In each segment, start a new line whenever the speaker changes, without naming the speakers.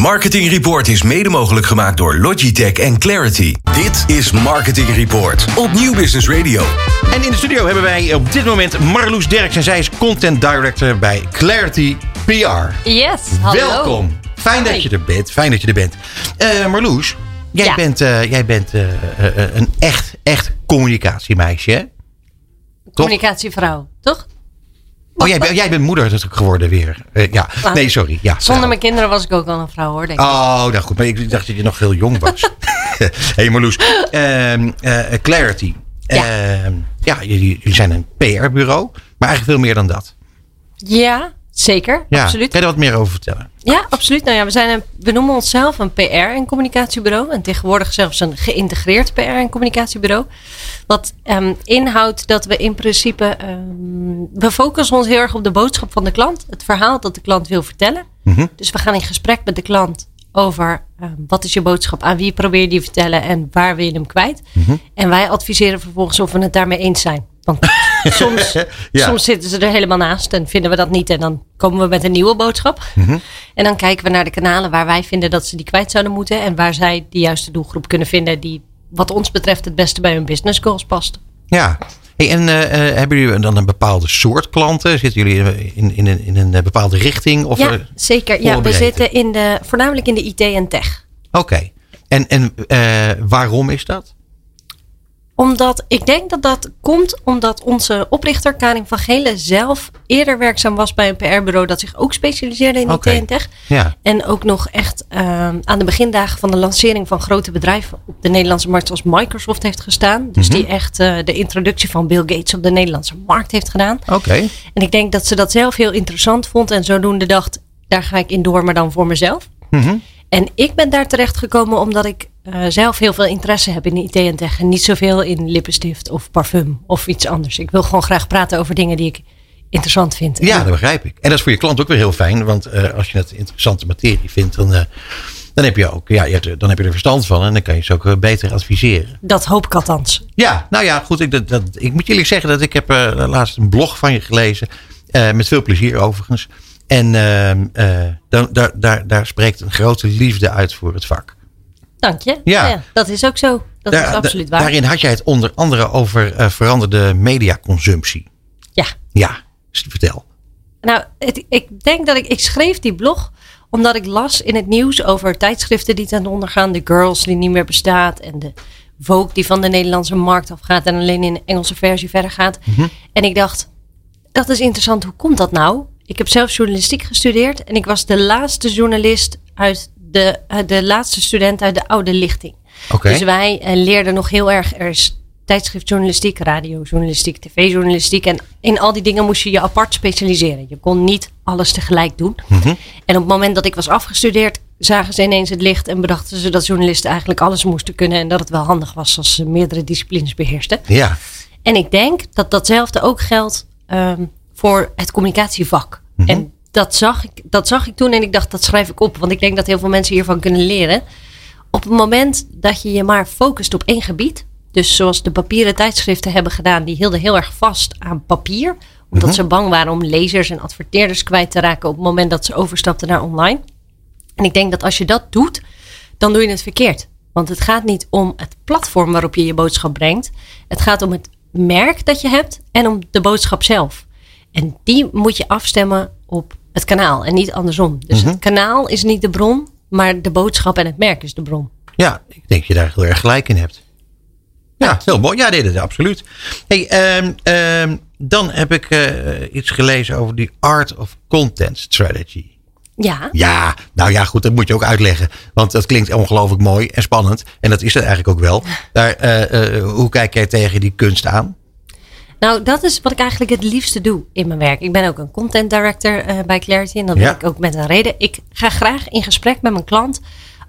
Marketing Report is mede mogelijk gemaakt door Logitech en Clarity. Dit is Marketing Report op Nieuw Business Radio.
En in de studio hebben wij op dit moment Marloes Derks. En zij is content director bij Clarity PR.
Yes, hallo.
Welkom. Fijn dat je er bent. Fijn dat je er bent. Eh, Marloes, jij
Ja.
bent, eh, jij bent eh, een echt, echt communicatiemeisje, hè?
Communicatievrouw, toch?
Oh, jij, bent- jij bent moeder natuurlijk geworden weer. Eh, ja, nee, sorry. Ja,
Zonder
vrouw.
mijn kinderen was ik ook al een vrouw hoor, denk ik.
Oh, nou goed. Maar ik dacht dat je nog heel jong was. hey Marloes. Ehm, eh, Clarity.
Ja.
Ehm, ja, jullie, jullie zijn een PR-bureau. Maar eigenlijk veel meer dan dat.
Ja, zeker.
Ja.
Absoluut.
Kan je er wat meer over vertellen?
Ja, absoluut. Nou ja, we, zijn een, we noemen onszelf een PR- en communicatiebureau. En tegenwoordig zelfs een geïntegreerd PR- en communicatiebureau. Wat ehm, inhoudt dat we in principe... ehm, we focussen ons heel erg op de boodschap van de klant. Het verhaal dat de klant wil vertellen.
Mhm.
Dus we gaan in gesprek met de klant over ehm, wat is je boodschap, aan wie probeer je die vertellen en waar wil je hem kwijt.
Mhm.
En wij adviseren vervolgens of we het daarmee eens zijn. Want soms,
Ja.
soms zitten ze er helemaal naast en vinden we dat niet. En dan komen we met een nieuwe boodschap.
Mhm.
En dan kijken we naar de kanalen waar wij vinden dat ze die kwijt zouden moeten. En waar zij de juiste doelgroep kunnen vinden die wat ons betreft het beste bij hun business goals past.
Ja. Hey, en eh, eh, hebben jullie dan een bepaalde soort klanten? Zitten jullie in, in, een, in een eh, bepaalde richting? Of,
ja, zeker. Ja, we zitten in de, voornamelijk in de IT en tech.
Oké. En, en waarom is dat?
Omdat ik denk dat dat komt omdat onze oprichter Karin van Gelen zelf eerder werkzaam was bij een PR-bureau dat zich ook specialiseerde in
Oké.
IT en tech.
Ja.
En ook nog echt ehm, aan de begindagen van de lancering van grote bedrijven op de Nederlandse markt zoals Microsoft heeft gestaan. Dus
Mhm.
die echt eh, de introductie van Bill Gates op de Nederlandse markt heeft gedaan.
Oké.
En ik denk dat ze dat zelf heel interessant vond en zodoende dacht, daar ga ik in door, maar dan voor mezelf.
Mhm.
En ik ben daar terecht gekomen omdat ik eh, zelf heel veel interesse heb in IT en tech. En niet zoveel in lippenstift of parfum of iets anders. Ik wil gewoon graag praten over dingen die ik interessant vind.
Ja, dat begrijp ik. En dat is voor je klant ook weer heel fijn. Want eh, als je het interessante materie vindt, dan, eh, dan heb je ook ja, je hebt er, dan heb je er verstand van. En dan kan je ze ook beter adviseren.
dat hoop ik althans.
Ja, nou ja, goed. Ik, dat, dat, ik moet jullie zeggen dat ik heb laatst een blog van je gelezen. met veel plezier overigens. En ehm, eh, dan, daar, daar, daar spreekt een grote liefde uit voor het vak.
Dank je.
Ja.
dat is ook zo. Dat
Daar-
is absoluut waar.
Daarin had jij het onder andere over eh, veranderde mediaconsumptie.
Ja.
Ja, vertel.
Nou, het- ik denk dat ik, ik schreef die blog omdat ik las in het nieuws over tijdschriften die ten onder gaan. De Girls die niet meer bestaat. En de Vogue die van de Nederlandse markt afgaat en alleen in de Engelse versie verder gaat. En ik dacht, dat is interessant. Hoe komt dat nou? Ik heb zelf journalistiek gestudeerd en ik was de laatste journalist uit de, eh, de laatste student uit de oude lichting. Dus wij eh, leerden nog heel erg. Er is tijdschriftjournalistiek, radiojournalistiek, tv-journalistiek. En in al die dingen moest je je apart specialiseren. Je kon niet alles tegelijk doen. En op het moment dat ik was afgestudeerd, zagen ze ineens het licht en bedachten ze dat journalisten eigenlijk alles moesten kunnen. En dat het wel handig was als ze meerdere disciplines beheersten.
Ja.
En ik denk dat datzelfde ook geldt ehm, voor het communicatievak. En dat zag, ik, dat zag ik toen en ik dacht, dat schrijf ik op. Want ik denk dat heel veel mensen hiervan kunnen leren. Op het moment dat je je maar focust op één gebied. Dus zoals de papieren tijdschriften hebben gedaan. Die hielden heel erg vast aan papier. Omdat ze bang waren om lezers en adverteerders kwijt te raken. Op het moment dat ze overstapten naar online. En ik denk dat als je dat doet, dan doe je het verkeerd. Want het gaat niet om het platform waarop je je boodschap brengt. Het gaat om het merk dat je hebt en om de boodschap zelf. En die moet je afstemmen op het kanaal en niet andersom. Dus het kanaal is niet de bron, maar de boodschap en het merk is de bron.
Ja, ik denk dat je daar heel erg gelijk in hebt. Ja, heel mooi. Ja, nee, dat absoluut. Hey, ehm, ehm, dan heb ik eh, iets gelezen over die Art of Content Strategy.
Ja,
Ja, nou ja, goed, dat moet je ook uitleggen. Want dat klinkt ongelooflijk mooi en spannend. En dat is het eigenlijk ook wel. Daar, eh, eh, hoe kijk jij tegen die kunst aan?
Nou dat is wat ik eigenlijk het liefste doe in mijn werk. Ik ben ook een content director eh, bij Clarity en dat
Ja.
ben ik ook met een reden. Ik ga graag in gesprek met mijn klant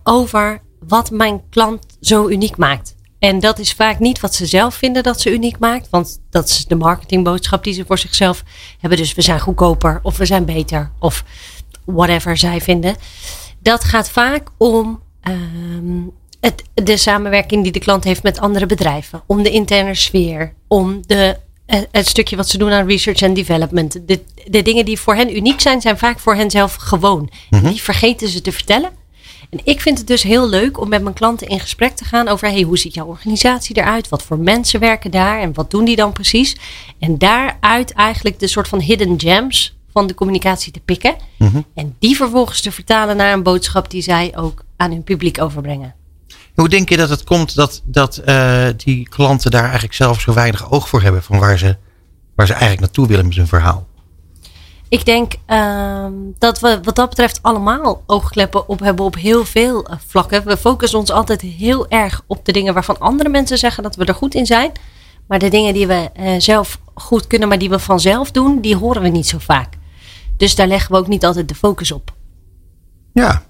over wat mijn klant zo uniek maakt. En dat is vaak niet wat ze zelf vinden dat ze uniek maakt. Want dat is de marketingboodschap die ze voor zichzelf hebben. Dus we zijn goedkoper of we zijn beter of whatever zij vinden. Dat gaat vaak om ehm, het, de samenwerking die de klant heeft met andere bedrijven. Om de interne sfeer. Om de, het stukje wat ze doen aan research en development. De, de dingen die voor hen uniek zijn, zijn vaak voor hen zelf gewoon. Die vergeten ze te vertellen. En ik vind het dus heel leuk om met mijn klanten in gesprek te gaan over hey, hoe ziet jouw organisatie eruit? Wat voor mensen werken daar en wat doen die dan precies? En daaruit eigenlijk de soort van hidden gems van de communicatie te pikken.
Mhm.
En die vervolgens te vertalen naar een boodschap die zij ook aan hun publiek overbrengen.
Hoe denk je dat het komt dat, dat eh, die klanten daar eigenlijk zelf zo weinig oog voor hebben van waar ze, waar ze eigenlijk naartoe willen met hun verhaal?
Ik denk ehm, dat we wat dat betreft allemaal oogkleppen op hebben op heel veel eh, vlakken. We focussen ons altijd heel erg op de dingen waarvan andere mensen zeggen dat we er goed in zijn. Maar de dingen die we eh, zelf goed kunnen, maar die we vanzelf doen, die horen we niet zo vaak. Dus daar leggen we ook niet altijd de focus op.
Ja,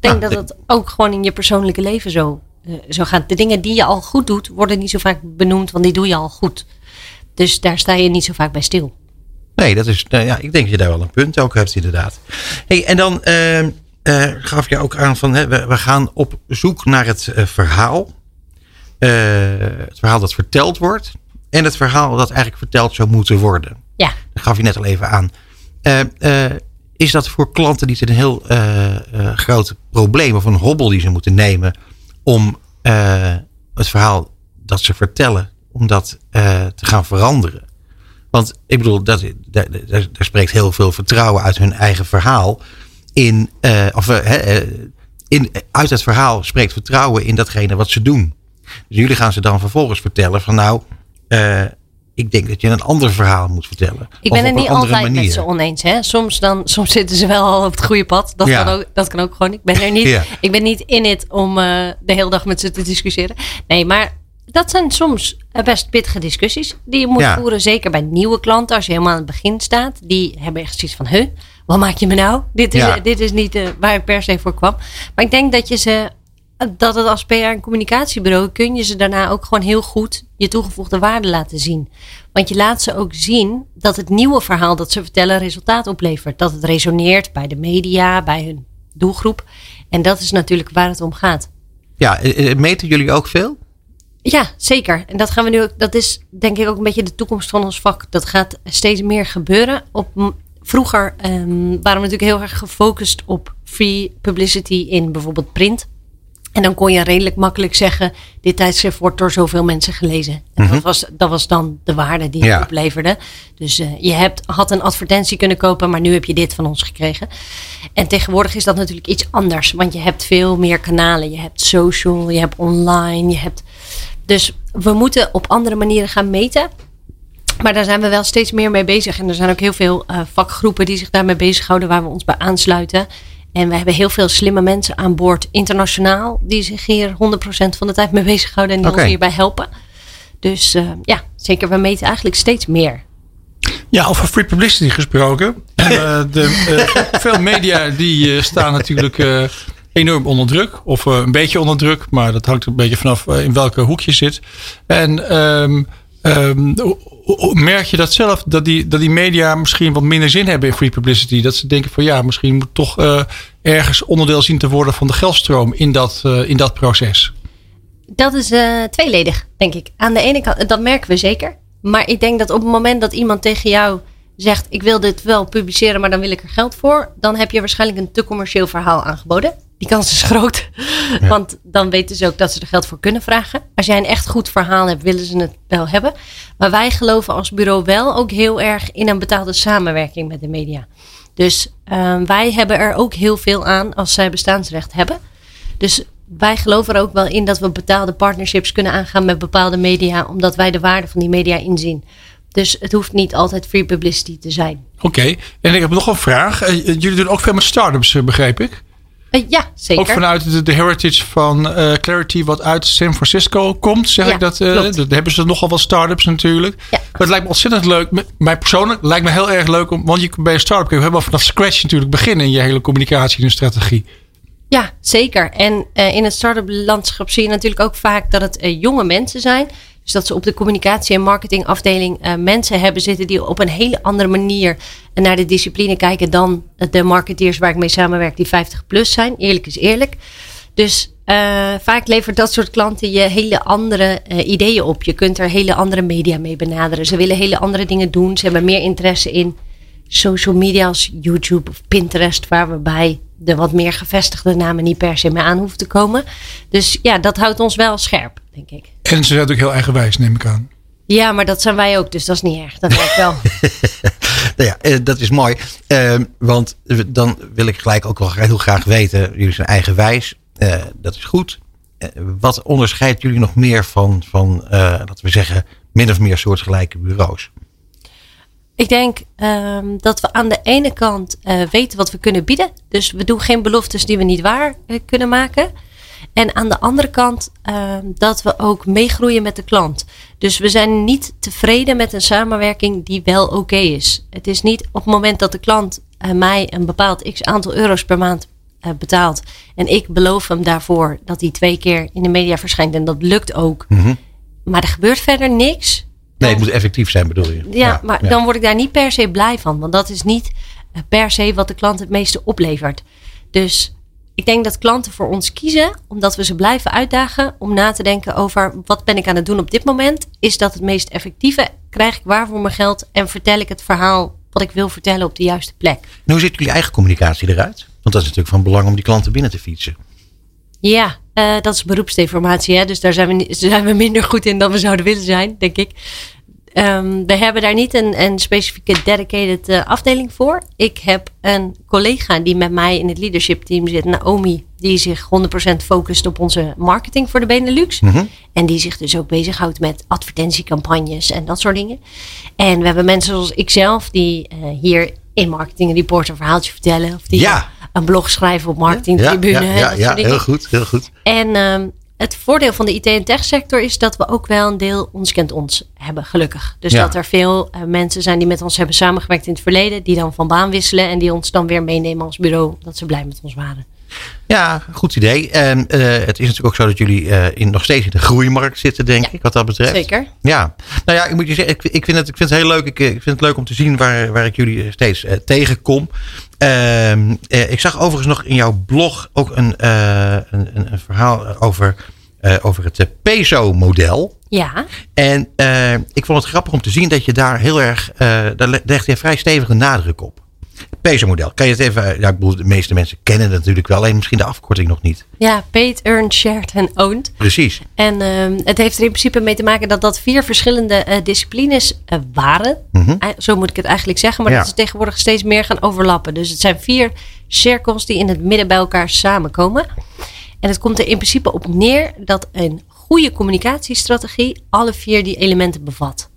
denk
Ja,
dat
ik-
het ook gewoon in je persoonlijke leven zo, eh, zo gaat. De dingen die je al goed doet, worden niet zo vaak benoemd, want die doe je al goed. Dus daar sta je niet zo vaak bij stil.
Nee, dat is, nou ja, ik denk dat je daar wel een punt ook hebt, inderdaad. Hey, en dan eh, eh, gaf je ook aan van hè, we, we gaan op zoek naar het eh, verhaal. Het verhaal dat verteld wordt. En het verhaal dat eigenlijk verteld zou moeten worden.
Ja,
Dat gaf je net al even aan. Is dat voor klanten niet een heel eh, eh, groot probleem of een hobbel die ze moeten nemen om eh, het verhaal dat ze vertellen, om dat te gaan veranderen? Want ik bedoel, dat, daar, daar, spreekt heel veel vertrouwen uit hun eigen verhaal. In, of, eh, in, uit het verhaal spreekt vertrouwen in datgene wat ze doen. Dus jullie gaan ze dan vervolgens vertellen van nou, ik denk dat je een ander verhaal moet vertellen.
Ik ben het niet altijd
manier.
met ze oneens. Hè? Soms, dan, soms zitten ze wel al op het goede pad. Dat,
Ja.
kan, ook, dat kan ook gewoon. Ik ben er niet,
Ja.
ik ben niet in het om eh, de hele dag met ze te discussiëren. Nee, maar dat zijn soms eh, best pittige discussies die je moet
Ja.
voeren. Zeker bij nieuwe klanten, als je helemaal aan het begin staat. Die hebben echt zoiets van, huh, wat maak je me nou? Dit is, dit is niet eh, waar ik per se voor kwam. Maar ik denk dat je ze dat het als PR en communicatiebureau kun je ze daarna ook gewoon heel goed je toegevoegde waarde laten zien. Want je laat ze ook zien dat het nieuwe verhaal dat ze vertellen resultaat oplevert. Dat het resoneert bij de media, bij hun doelgroep. En dat is natuurlijk waar het om gaat.
Ja, eh, eh, meten jullie ook veel?
Ja, zeker. En dat gaan we nu ook. Dat is denk ik ook een beetje de toekomst van ons vak. Dat gaat steeds meer gebeuren. Op, vroeger ehm, waren we natuurlijk heel erg gefocust op free publicity in bijvoorbeeld print. En dan kon je redelijk makkelijk zeggen: dit tijdschrift wordt door zoveel mensen gelezen. En dat, was, dat was dan de waarde die het
Ja.
opleverde. Dus eh, je hebt, had een advertentie kunnen kopen, maar nu heb je dit van ons gekregen. En tegenwoordig is dat natuurlijk iets anders. Want je hebt veel meer kanalen. Je hebt social, je hebt online, je hebt. Dus we moeten op andere manieren gaan meten. Maar daar zijn we wel steeds meer mee bezig. En er zijn ook heel veel eh, vakgroepen die zich daarmee bezighouden, waar we ons bij aansluiten. En we hebben heel veel slimme mensen aan boord, internationaal, die zich hier 100% van de tijd mee bezighouden en die ons hierbij helpen. Dus eh, ja, zeker, we meten eigenlijk steeds meer.
Ja, over free publicity gesproken. Eh, de, eh, veel media die eh, staan natuurlijk eh, enorm onder druk. Of eh, een beetje onder druk. Maar dat hangt er een beetje vanaf in welke hoek je zit. En ehm, hoe- merk je dat zelf? Dat die, dat die media misschien wat minder zin hebben in free publicity. Dat ze denken van ja, misschien moet toch eh, ergens onderdeel zien te worden van de geldstroom in dat, eh, in dat proces.
Dat is eh, tweeledig, denk ik. Aan de ene kant, dat merken we zeker. Maar ik denk dat op het moment dat iemand tegen jou zegt: Ik wil dit wel publiceren, maar dan wil ik er geld voor. Dan heb je waarschijnlijk een te commercieel verhaal aangeboden. Die kans is groot. Want dan weten ze ook dat ze er geld voor kunnen vragen. Als jij een echt goed verhaal hebt, willen ze het wel hebben. Maar wij geloven als bureau wel ook heel erg in een betaalde samenwerking met de media. Dus eh, wij hebben er ook heel veel aan als zij bestaansrecht hebben. Dus wij geloven er ook wel in dat we betaalde partnerships kunnen aangaan met bepaalde media, omdat wij de waarde van die media inzien. Dus het hoeft niet altijd free publicity te zijn.
Oké, en ik heb nog een vraag. Eh, jullie doen ook veel met startups, eh, begreep ik.
Eh, ja, zeker.
Ook vanuit de, de heritage van eh, Clarity, wat uit San Francisco komt, zeg
Ja,
ik dat.
klopt.
dat hebben ze nogal wat startups natuurlijk.
Ja.
Maar het lijkt me ontzettend leuk. Mij persoonlijk lijkt me heel erg leuk, om, want je bij een start-up kun je helemaal vanaf scratch natuurlijk beginnen in je hele communicatie en strategie.
Ja, zeker. En in het start-up landschap zie je natuurlijk ook vaak dat het jonge mensen zijn. Dus dat ze op de communicatie- en marketingafdeling eh, mensen hebben zitten die op een hele andere manier naar de discipline kijken dan de marketeers waar ik mee samenwerk, die 50 plus zijn. Eerlijk is eerlijk. Dus eh, vaak levert dat soort klanten je hele andere eh, ideeën op. Je kunt er hele andere media mee benaderen. Ze willen hele andere dingen doen. Ze hebben meer interesse in social media als YouTube of Pinterest, waar we bij de wat meer gevestigde namen niet per se meer aan hoeven te komen. Dus ja, dat houdt ons wel scherp, denk ik.
En ze zijn ook heel eigenwijs, neem ik aan.
Ja, maar dat zijn wij ook, dus dat is niet erg. Dat werkt wel.
nou ja, eh, dat is mooi. Uh, want dan wil ik gelijk ook wel heel graag weten. Jullie zijn eigenwijs. Uh, dat is goed. Uh, wat onderscheidt jullie nog meer van, van laten we zeggen, min of meer soortgelijke bureaus?
Ik denk um, dat we aan de ene kant weten wat we kunnen bieden. Dus we doen geen beloftes die we niet waar kunnen maken. En aan de andere kant uh, dat we ook meegroeien met de klant. Dus we zijn niet tevreden met een samenwerking die wel oké is. Het is niet op het moment dat de klant uh, mij een bepaald x aantal euro's per maand uh, betaalt. En ik beloof hem daarvoor dat hij twee keer in de media verschijnt. En dat lukt ook. Mm -hmm. Maar er gebeurt verder niks.
Nee, het moet effectief zijn bedoel je?
Ja, ja maar ja. dan word ik daar niet per se blij van. Want dat is niet per se wat de klant het meeste oplevert. Dus ik denk dat klanten voor ons kiezen omdat we ze blijven uitdagen om na te denken over wat ben ik aan het doen op dit moment. Is dat het meest effectieve? Krijg ik waar voor mijn geld? En vertel ik het verhaal wat ik wil vertellen op de juiste plek?
En hoe ziet jullie eigen communicatie eruit? Want dat is natuurlijk van belang om die klanten binnen te fietsen.
Ja, uh, dat is beroepsdeformatie. Hè? Dus daar zijn we, zijn we minder goed in dan we zouden willen zijn, denk ik. Um, we hebben daar niet een, een specifieke dedicated uh, afdeling voor. Ik heb een collega die met mij in het leadership team zit, Naomi, die zich 100% focust op onze marketing voor de Benelux. Mm -hmm. En die zich dus ook bezighoudt met advertentiecampagnes en dat soort dingen. En we hebben mensen zoals ikzelf die uh, hier in Marketing Report een verhaaltje vertellen. Of die
ja.
een blog schrijven op Marketing Tribune.
Ja, ja, ja, ja heel goed, heel goed.
En um, het voordeel van de IT- en techsector is dat we ook wel een deel ons kent ons hebben, gelukkig. Dus ja. dat er veel uh, mensen zijn die met ons hebben samengewerkt in het verleden, die dan van baan wisselen en die ons dan weer meenemen als bureau, dat ze blij met ons waren.
Ja, goed idee. En uh, het is natuurlijk ook zo dat jullie uh, in, nog steeds in de groeimarkt zitten, denk ja, ik, wat dat betreft.
Zeker.
Ja, nou ja, ik moet je zeggen, ik, ik, vind, het, ik vind het heel leuk. Ik, ik vind het leuk om te zien waar, waar ik jullie steeds uh, tegenkom. Uh, ik zag overigens nog in jouw blog ook een, een, een, een verhaal over, over het peso-model.
Ja.
En ik vond het grappig om te zien dat je daar heel erg, daar legt je vrij stevige nadruk op. PESO-model. Kan je het even... Ja, ik bedoel, de meeste mensen kennen het natuurlijk wel. Alleen misschien de afkorting nog niet.
Ja, paid, earned, shared en owned.
Precies.
En uh, het heeft er in principe mee te maken dat dat vier verschillende uh, disciplines uh, waren. Mm -hmm. Zo moet ik het eigenlijk zeggen. Maar ja. dat is tegenwoordig steeds meer gaan overlappen. Dus het zijn vier cirkels die in het midden bij elkaar samenkomen. En het komt er in principe op neer dat een goede communicatiestrategie alle vier die elementen bevat.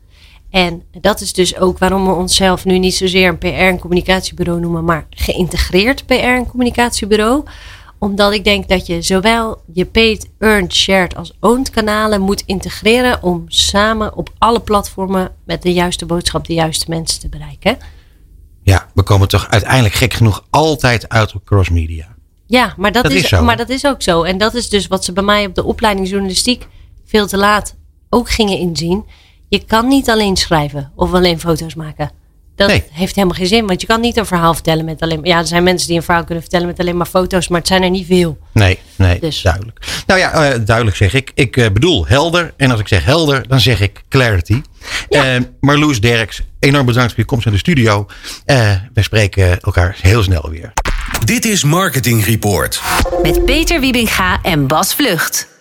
En dat is dus ook waarom we onszelf nu niet zozeer een PR- en communicatiebureau noemen, maar geïntegreerd PR- en communicatiebureau. Omdat ik denk dat je zowel je paid, earned, shared als owned kanalen moet integreren om samen op alle platformen met de juiste boodschap de juiste mensen te bereiken.
Ja, we komen toch uiteindelijk gek genoeg altijd uit op crossmedia.
Ja, maar dat, dat is, is maar dat is ook zo. En dat is dus wat ze bij mij op de opleiding journalistiek veel te laat ook gingen inzien je kan niet alleen schrijven of alleen foto's maken. Dat nee. heeft helemaal geen zin, want je kan niet een verhaal vertellen met alleen maar. Ja, er zijn mensen die een verhaal kunnen vertellen met alleen maar foto's, maar het zijn er niet veel.
Nee, nee, dus. duidelijk. Nou ja, uh, duidelijk zeg ik. Ik uh, bedoel helder. En als ik zeg helder, dan zeg ik clarity. Ja. Uh, Marloes Derks, enorm bedankt voor je komst naar de studio. we spreken elkaar heel snel weer.
Dit is Marketing Report.
Met Peter Wiebinga en Bas Vlucht.